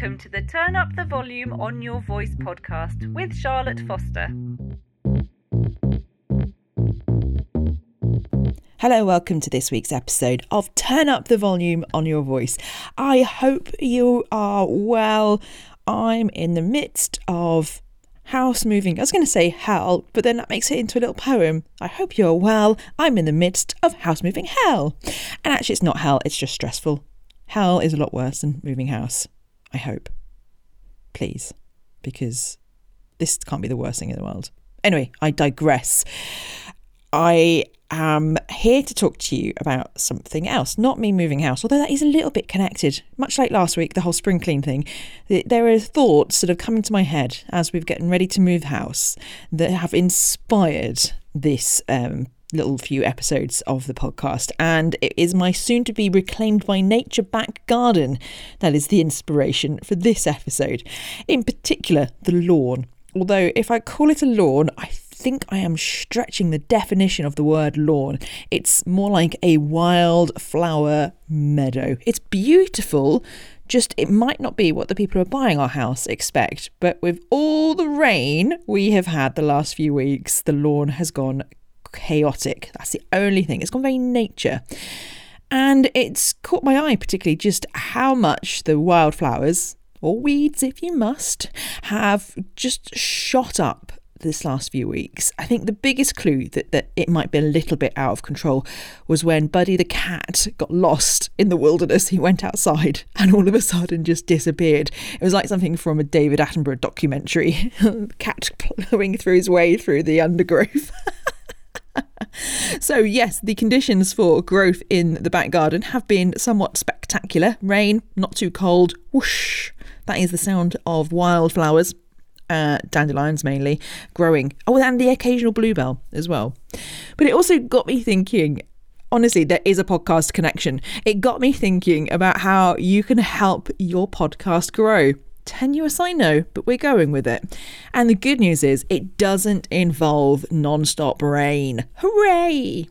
welcome to the Turn Up the Volume on Your Voice podcast with Charlotte Foster. Hello, welcome to this week's episode of Turn Up the Volume on Your Voice. I hope you are well. I'm in the midst of house moving. I was going to say hell, but then that makes it into a little poem. I hope you're well. I'm in the midst of house moving hell. And actually, it's not hell, it's just stressful. Hell is a lot worse than moving house. I hope. Please. Because this can't be the worst thing in the world. Anyway, I digress. I am here to talk to you about something else, not me moving house, although that is a little bit connected. Much like last week, the whole spring clean thing, there are thoughts that have come into my head as we've getting ready to move house that have inspired this um, little few episodes of the podcast, and it is my soon to be reclaimed by nature back garden that is the inspiration for this episode. In particular, the lawn. Although, if I call it a lawn, I think I am stretching the definition of the word lawn. It's more like a wildflower meadow. It's beautiful, just it might not be what the people who are buying our house expect. But with all the rain we have had the last few weeks, the lawn has gone chaotic. That's the only thing. It's gone very nature. And it's caught my eye, particularly just how much the wildflowers, or weeds if you must, have just shot up this last few weeks. I think the biggest clue that, that it might be a little bit out of control was when Buddy the cat got lost in the wilderness. He went outside and all of a sudden just disappeared. It was like something from a David Attenborough documentary. cat plowing through his way through the undergrowth. so, yes, the conditions for growth in the back garden have been somewhat spectacular. Rain, not too cold, whoosh. That is the sound of wildflowers, uh, dandelions mainly, growing. Oh, and the occasional bluebell as well. But it also got me thinking honestly, there is a podcast connection. It got me thinking about how you can help your podcast grow tenuous, I know, but we're going with it. And the good news is, it doesn't involve non stop rain. Hooray!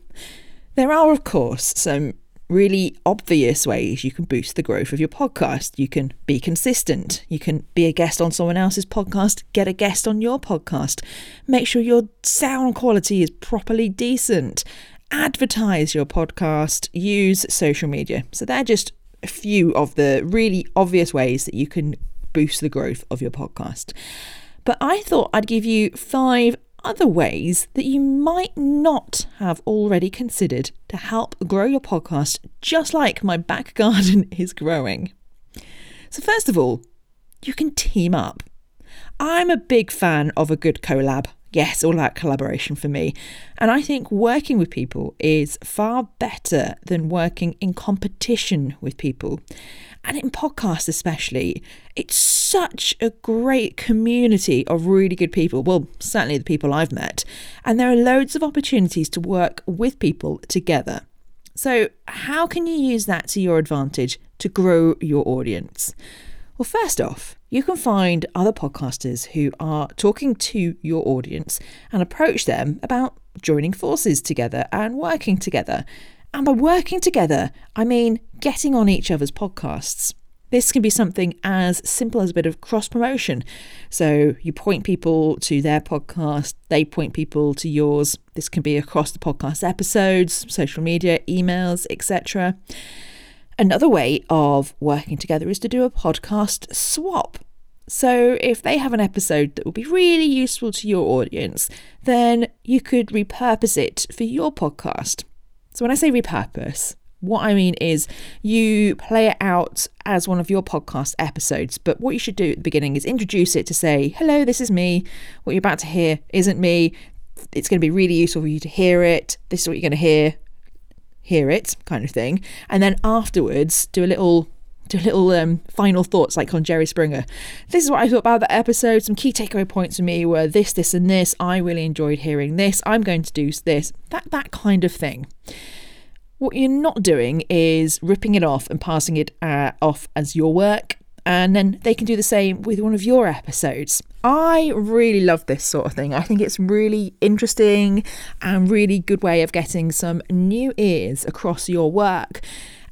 There are, of course, some really obvious ways you can boost the growth of your podcast. You can be consistent. You can be a guest on someone else's podcast, get a guest on your podcast. Make sure your sound quality is properly decent. Advertise your podcast, use social media. So they're just a few of the really obvious ways that you can boost the growth of your podcast. But I thought I'd give you five other ways that you might not have already considered to help grow your podcast, just like my back garden is growing. So, first of all, you can team up. I'm a big fan of a good collab. Yes, all about collaboration for me. And I think working with people is far better than working in competition with people. And in podcasts, especially, it's such a great community of really good people. Well, certainly the people I've met. And there are loads of opportunities to work with people together. So, how can you use that to your advantage to grow your audience? Well, first off, you can find other podcasters who are talking to your audience and approach them about joining forces together and working together. And by working together, I mean getting on each other's podcasts. This can be something as simple as a bit of cross promotion. So you point people to their podcast, they point people to yours. This can be across the podcast episodes, social media, emails, etc. Another way of working together is to do a podcast swap. So, if they have an episode that will be really useful to your audience, then you could repurpose it for your podcast. So, when I say repurpose, what I mean is you play it out as one of your podcast episodes, but what you should do at the beginning is introduce it to say, hello, this is me. What you're about to hear isn't me. It's going to be really useful for you to hear it. This is what you're going to hear. Hear it, kind of thing. And then afterwards, do a little do a little um, final thoughts like on Jerry Springer. This is what I thought about that episode. Some key takeaway points for me were this, this, and this. I really enjoyed hearing this. I'm going to do this. That that kind of thing. What you're not doing is ripping it off and passing it uh, off as your work, and then they can do the same with one of your episodes. I really love this sort of thing. I think it's really interesting and really good way of getting some new ears across your work.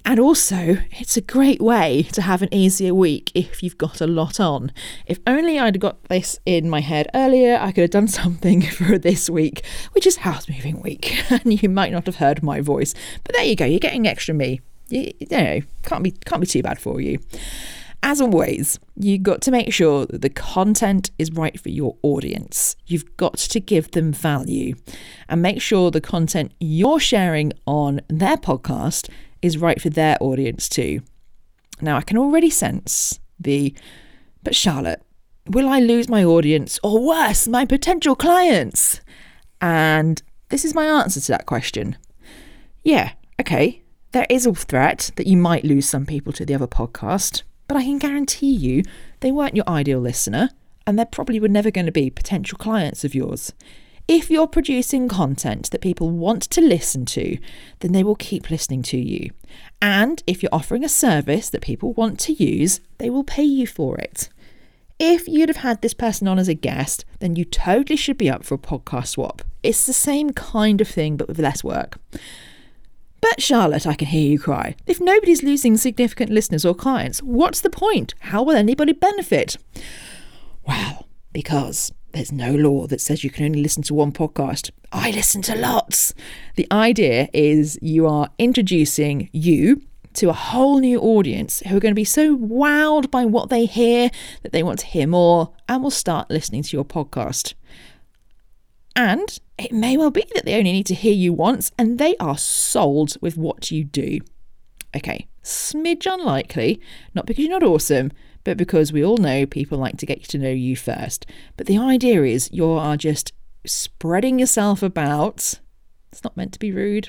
And also, it's a great way to have an easier week if you've got a lot on. If only I'd got this in my head earlier, I could have done something for this week, which is house moving week. And you might not have heard my voice. But there you go, you're getting extra me. You, you know, can't be can't be too bad for you. As always, you've got to make sure that the content is right for your audience. You've got to give them value and make sure the content you're sharing on their podcast is right for their audience too. Now, I can already sense the, but Charlotte, will I lose my audience or worse, my potential clients? And this is my answer to that question. Yeah, okay, there is a threat that you might lose some people to the other podcast, but I can guarantee you they weren't your ideal listener, and they probably were never going to be potential clients of yours. If you're producing content that people want to listen to, then they will keep listening to you. And if you're offering a service that people want to use, they will pay you for it. If you'd have had this person on as a guest, then you totally should be up for a podcast swap. It's the same kind of thing, but with less work. But Charlotte, I can hear you cry. If nobody's losing significant listeners or clients, what's the point? How will anybody benefit? Well, because there's no law that says you can only listen to one podcast. I listen to lots. The idea is you are introducing you to a whole new audience who are going to be so wowed by what they hear that they want to hear more and will start listening to your podcast. And it may well be that they only need to hear you once and they are sold with what you do. Okay, smidge unlikely, not because you're not awesome, but because we all know people like to get to know you first. But the idea is you are just spreading yourself about. It's not meant to be rude.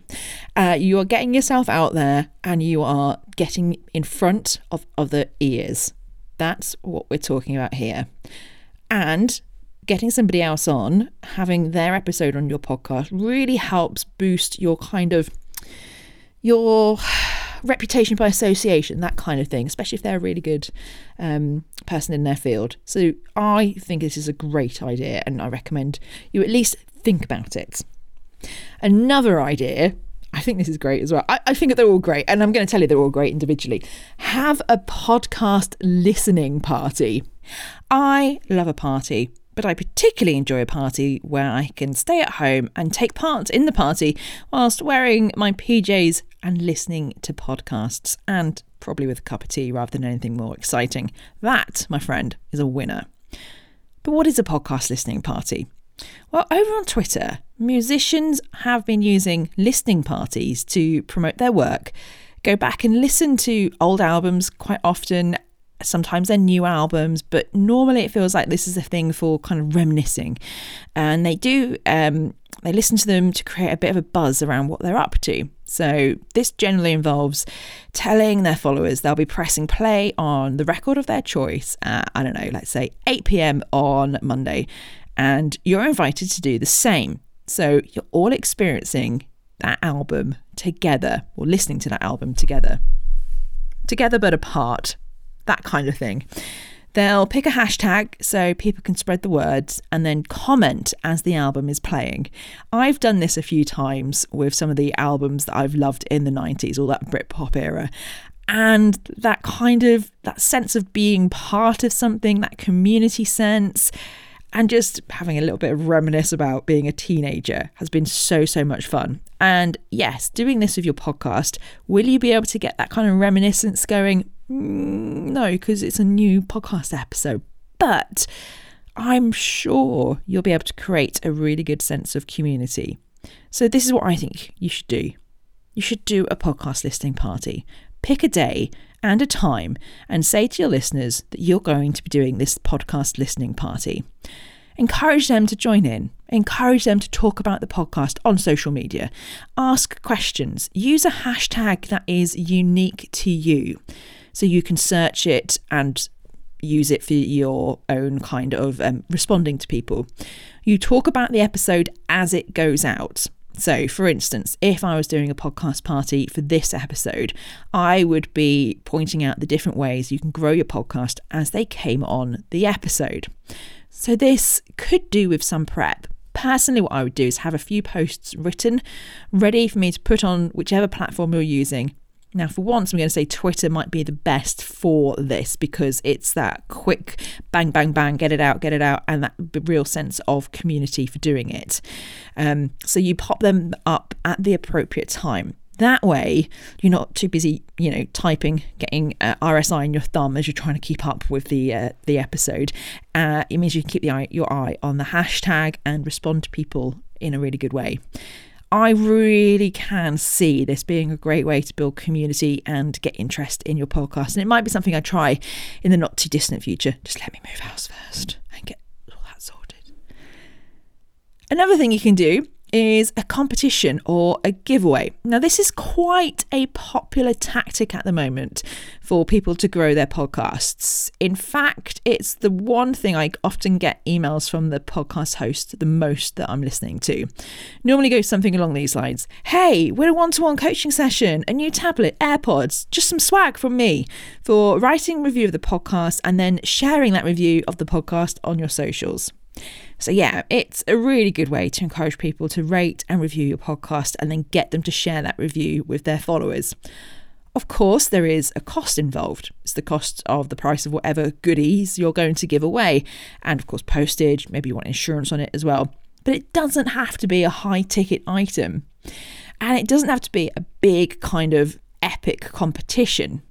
Uh, you are getting yourself out there and you are getting in front of other ears. That's what we're talking about here. And getting somebody else on, having their episode on your podcast really helps boost your kind of your reputation by association, that kind of thing, especially if they're a really good um, person in their field. So I think this is a great idea and I recommend you at least think about it. Another idea I think this is great as well. I, I, think they're all great, and I'm going to tell you they're all great individually. Have a podcast listening party. I love a party but I particularly enjoy a party where I can stay at home and take part in the party whilst wearing my PJs and listening to podcasts and probably with a cup of tea rather than anything more exciting. That, my friend, is a winner. But what is a podcast listening party? Well, over on Twitter, musicians have been using listening parties to promote their work. Go back and listen to old albums quite often sometimes they're new albums, but normally it feels like this is a thing for kind of reminiscing. And they do, um, they listen to them to create a bit of a buzz around what they're up to. So this generally involves telling their followers they'll be pressing play on the record of their choice at, I don't know, let's say 8 pm on Monday. And you're invited to do the same. So you're all experiencing that album together or listening to that album together. Together but apart, that kind of thing. They'll pick a hashtag so people can spread the words and then comment as the album is playing. I've done this a few times with some of the albums that I've loved in the 90s, all that Britpop era. And that kind of that sense of being part of something, that community sense, and just having a little bit of reminisce about being a teenager has been so so much fun and yes doing this with your podcast will you be able to get that kind of reminiscence going Mm, no, because it's a new podcast episode. But I'm sure you'll be able to create a really good sense of community. So, this is what I think you should do. You should do a podcast listening party. Pick a day and a time and say to your listeners that you're going to be doing this podcast listening party. Encourage them to join in. Encourage them to talk about the podcast on social media. Ask questions. Use a hashtag that is unique to you so you can search it and use it for your own kind of um, responding to people. You talk about the episode as it goes out. So, for instance, if I was doing a podcast party for this episode, I would be pointing out the different ways you can grow your podcast as they came on the episode. So, this could do with some prep. Personally, what I would do is have a few posts written, ready for me to put on whichever platform you're using Now, for once, I'm going to say Twitter might be the best for this because it's that quick bang, bang, bang, get it out, get it out, and that real sense of community for doing it. Um, so you pop them up at the appropriate time. That way, you're not too busy, you know, typing, getting uh, RSI in your thumb as you're trying to keep up with the uh, the episode. Uh, it means you can keep the eye, your eye on the hashtag and respond to people in a really good way. I really can see this being a great way to build community and get interest in your podcast. And it might be something I try in the not too distant future. Just let me move house first and get all that sorted. Another thing you can do is a competition or a giveaway. Now, this is quite a popular tactic at the moment for people to grow their podcasts. In fact, it's the one thing I often get emails from the podcast host the most that I'm listening to. Normally goes something along these lines Hey, we're a one to one coaching session, a new tablet, AirPods, just some swag from me for writing review of the podcast and then sharing that review of the podcast on your socials. So, yeah, it's a really good way to encourage people to rate and review your podcast and then get them to share that review with their followers. Of course, there is a cost involved. It's the cost of the price of whatever goodies you're going to give away, and of course, postage. Maybe you want insurance on it as well. But it doesn't have to be a high ticket item, and it doesn't have to be a big kind of epic competition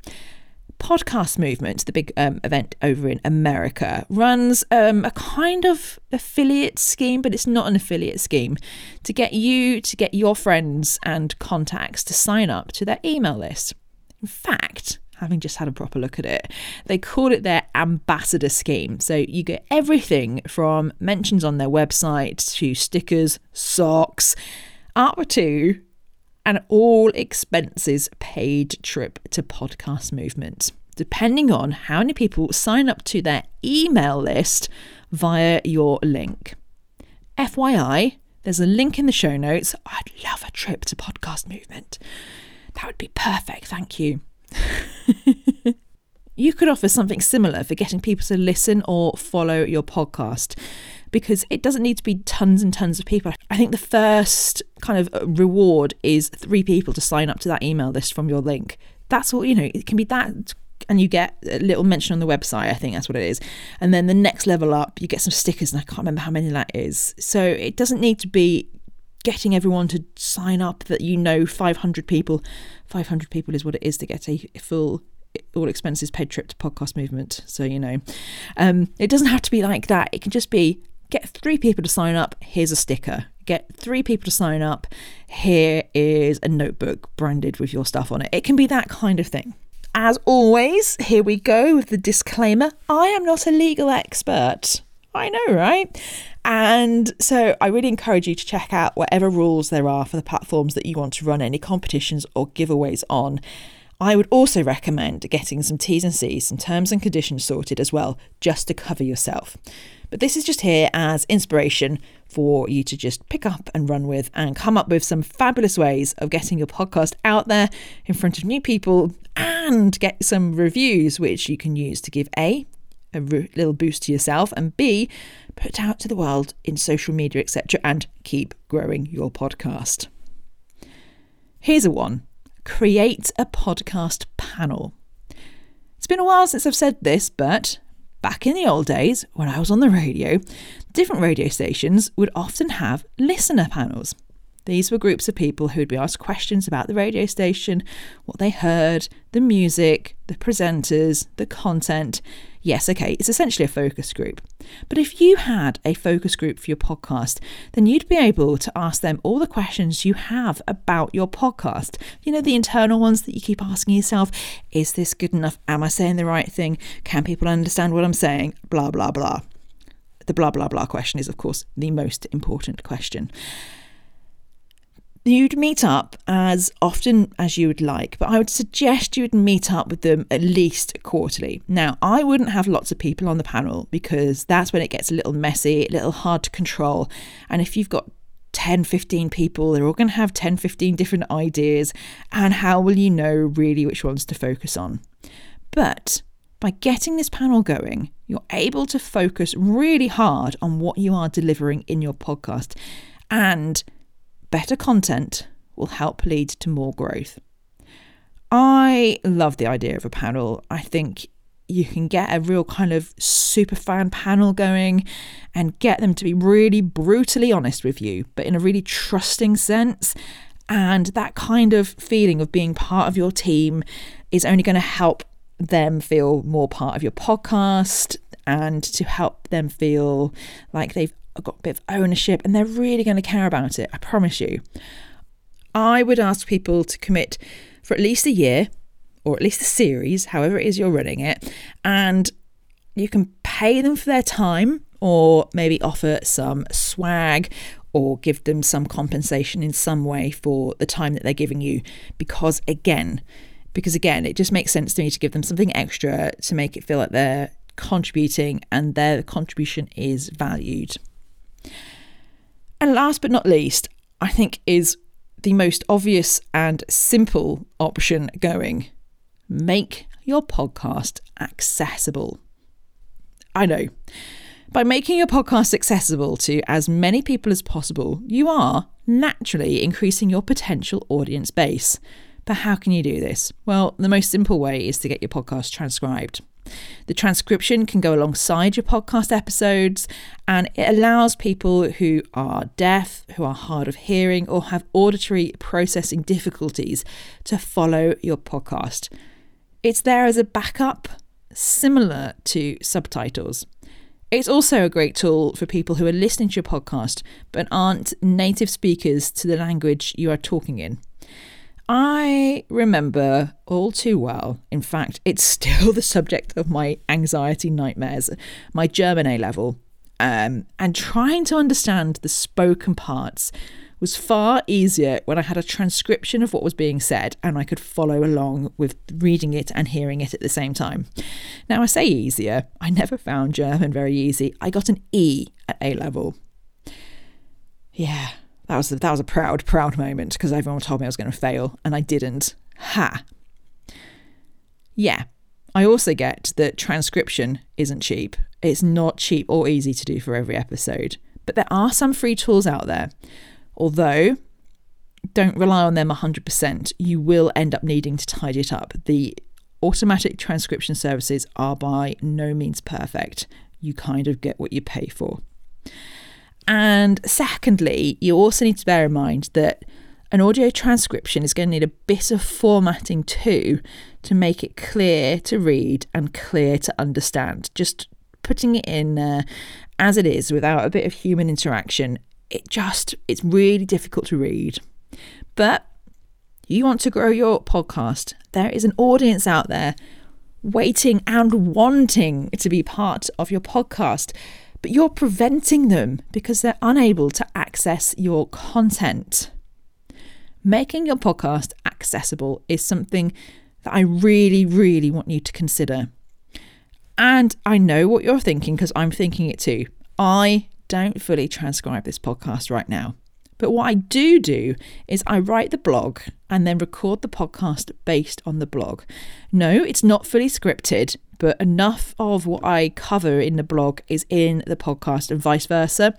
podcast movement, the big um, event over in America, runs um, a kind of affiliate scheme, but it's not an affiliate scheme to get you to get your friends and contacts to sign up to their email list. In fact, having just had a proper look at it, they call it their ambassador scheme. So you get everything from mentions on their website to stickers, socks, up to an all expenses paid trip to Podcast Movement, depending on how many people sign up to their email list via your link. FYI, there's a link in the show notes. I'd love a trip to Podcast Movement. That would be perfect, thank you. you could offer something similar for getting people to listen or follow your podcast because it doesn't need to be tons and tons of people. I think the first kind of reward is three people to sign up to that email list from your link. That's all, you know, it can be that and you get a little mention on the website. I think that's what it is. And then the next level up, you get some stickers, and I can't remember how many that is. So it doesn't need to be getting everyone to sign up that you know 500 people. 500 people is what it is to get a full all expenses paid trip to podcast movement so you know um, it doesn't have to be like that it can just be get three people to sign up, here's a sticker. Get three people to sign up, here is a notebook branded with your stuff on it. It can be that kind of thing. As always, here we go with the disclaimer I am not a legal expert. I know, right? And so I really encourage you to check out whatever rules there are for the platforms that you want to run any competitions or giveaways on. I would also recommend getting some T's and C's, some terms and conditions sorted as well, just to cover yourself. But this is just here as inspiration for you to just pick up and run with and come up with some fabulous ways of getting your podcast out there in front of new people and get some reviews, which you can use to give A, a little boost to yourself, and B, put out to the world in social media, etc., and keep growing your podcast. Here's a one create a podcast panel. It's been a while since I've said this, but Back in the old days, when I was on the radio, different radio stations would often have listener panels. These were groups of people who would be asked questions about the radio station, what they heard, the music, the presenters, the content, Yes, okay, it's essentially a focus group. But if you had a focus group for your podcast, then you'd be able to ask them all the questions you have about your podcast. You know, the internal ones that you keep asking yourself Is this good enough? Am I saying the right thing? Can people understand what I'm saying? Blah, blah, blah. The blah, blah, blah question is, of course, the most important question. You'd meet up as often as you would like, but I would suggest you would meet up with them at least quarterly. Now, I wouldn't have lots of people on the panel because that's when it gets a little messy, a little hard to control. And if you've got 10, 15 people, they're all going to have 10, 15 different ideas. And how will you know really which ones to focus on? But by getting this panel going, you're able to focus really hard on what you are delivering in your podcast and better content will help lead to more growth. I love the idea of a panel. I think you can get a real kind of super fan panel going and get them to be really brutally honest with you, but in a really trusting sense. And that kind of feeling of being part of your team is only going to help them feel more part of your podcast and to help them feel like they've got a bit of ownership and they're really going to care about it. I promise you. I would ask people to commit for at least a year or at least a series, however it is you're running it, and you can pay them for their time or maybe offer some swag or give them some compensation in some way for the time that they're giving you because again because again it just makes sense to me to give them something extra to make it feel like they're contributing and their contribution is valued and last but not least i think is the most obvious and simple option going make your podcast accessible. I know. By making your podcast accessible to as many people as possible, you are naturally increasing your potential audience base. But how can you do this? Well, the most simple way is to get your podcast transcribed. The transcription can go alongside your podcast episodes and it allows people who are deaf, who are hard of hearing, or have auditory processing difficulties to follow your podcast. It's there as a backup, similar to subtitles. It's also a great tool for people who are listening to your podcast but aren't native speakers to the language you are talking in. I remember all too well, in fact, it's still the subject of my anxiety nightmares, my German A level, um, and trying to understand the spoken parts was far easier when I had a transcription of what was being said and I could follow along with reading it and hearing it at the same time. Now, I say easier, I never found German very easy. I got an E at A level. Yeah, that was, that was a proud, proud moment because everyone told me I was going to fail and I didn't. Ha! Yeah, I also get that transcription isn't cheap. It's not cheap or easy to do for every episode, but there are some free tools out there. Although, don't rely on them 100%. You will end up needing to tidy it up. The automatic transcription services are by no means perfect. You kind of get what you pay for. And secondly, you also need to bear in mind that an audio transcription is going to need a bit of formatting too to make it clear to read and clear to understand. Just putting it in as it is without a bit of human interaction it just it's really difficult to read. But you want to grow your podcast, there is an audience out there waiting and wanting to be part of your podcast, but you're preventing them because they're unable to access your content. Making your podcast accessible is something that I really, really want you to consider. And I know what you're thinking because I'm thinking it too. I don't fully transcribe this podcast right now. But what I do do is I write the blog and then record the podcast based on the blog. No, it's not fully scripted, but enough of what I cover in the blog is in the podcast and vice versa.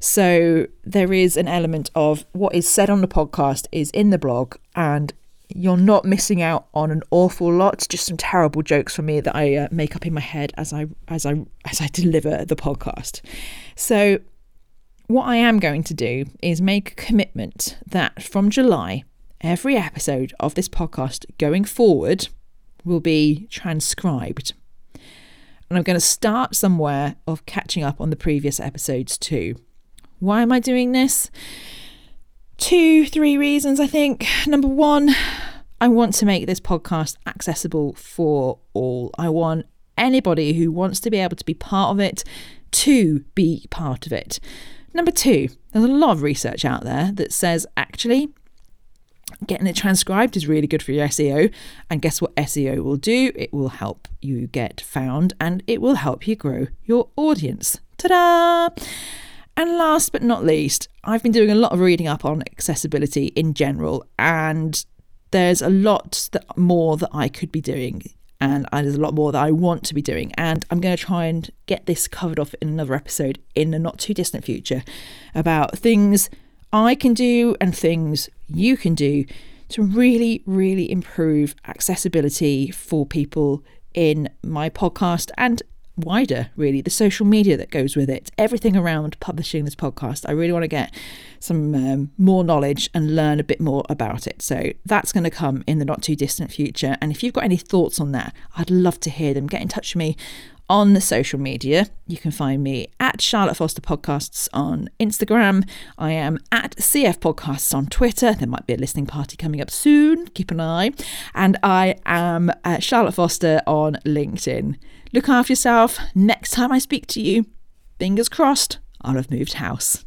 So there is an element of what is said on the podcast is in the blog and you're not missing out on an awful lot. Just some terrible jokes from me that I uh, make up in my head as I as I as I deliver the podcast. So, what I am going to do is make a commitment that from July, every episode of this podcast going forward will be transcribed. And I'm going to start somewhere of catching up on the previous episodes too. Why am I doing this? Two, three reasons, I think. Number one, I want to make this podcast accessible for all. I want anybody who wants to be able to be part of it to be part of it. Number two, there's a lot of research out there that says actually getting it transcribed is really good for your SEO. And guess what SEO will do? It will help you get found and it will help you grow your audience. Ta da! And last but not least, I've been doing a lot of reading up on accessibility in general, and there's a lot that, more that I could be doing and there's a lot more that I want to be doing. And I'm going to try and get this covered off in another episode in the not too distant future about things I can do and things you can do to really, really improve accessibility for people in my podcast and wider, really, the social media that goes with it, everything around publishing this podcast. I really want to get some um, more knowledge and learn a bit more about it. So that's going to come in the not too distant future. And if you've got any thoughts on that, I'd love to hear them. Get in touch with me on social media. You can find me at Charlotte Foster Podcasts on Instagram. I am at CF Podcasts on Twitter. There might be a listening party coming up soon. Keep an eye. And I am Charlotte Foster on LinkedIn. Look after yourself. Next time I speak to you, fingers crossed, I'll have moved house.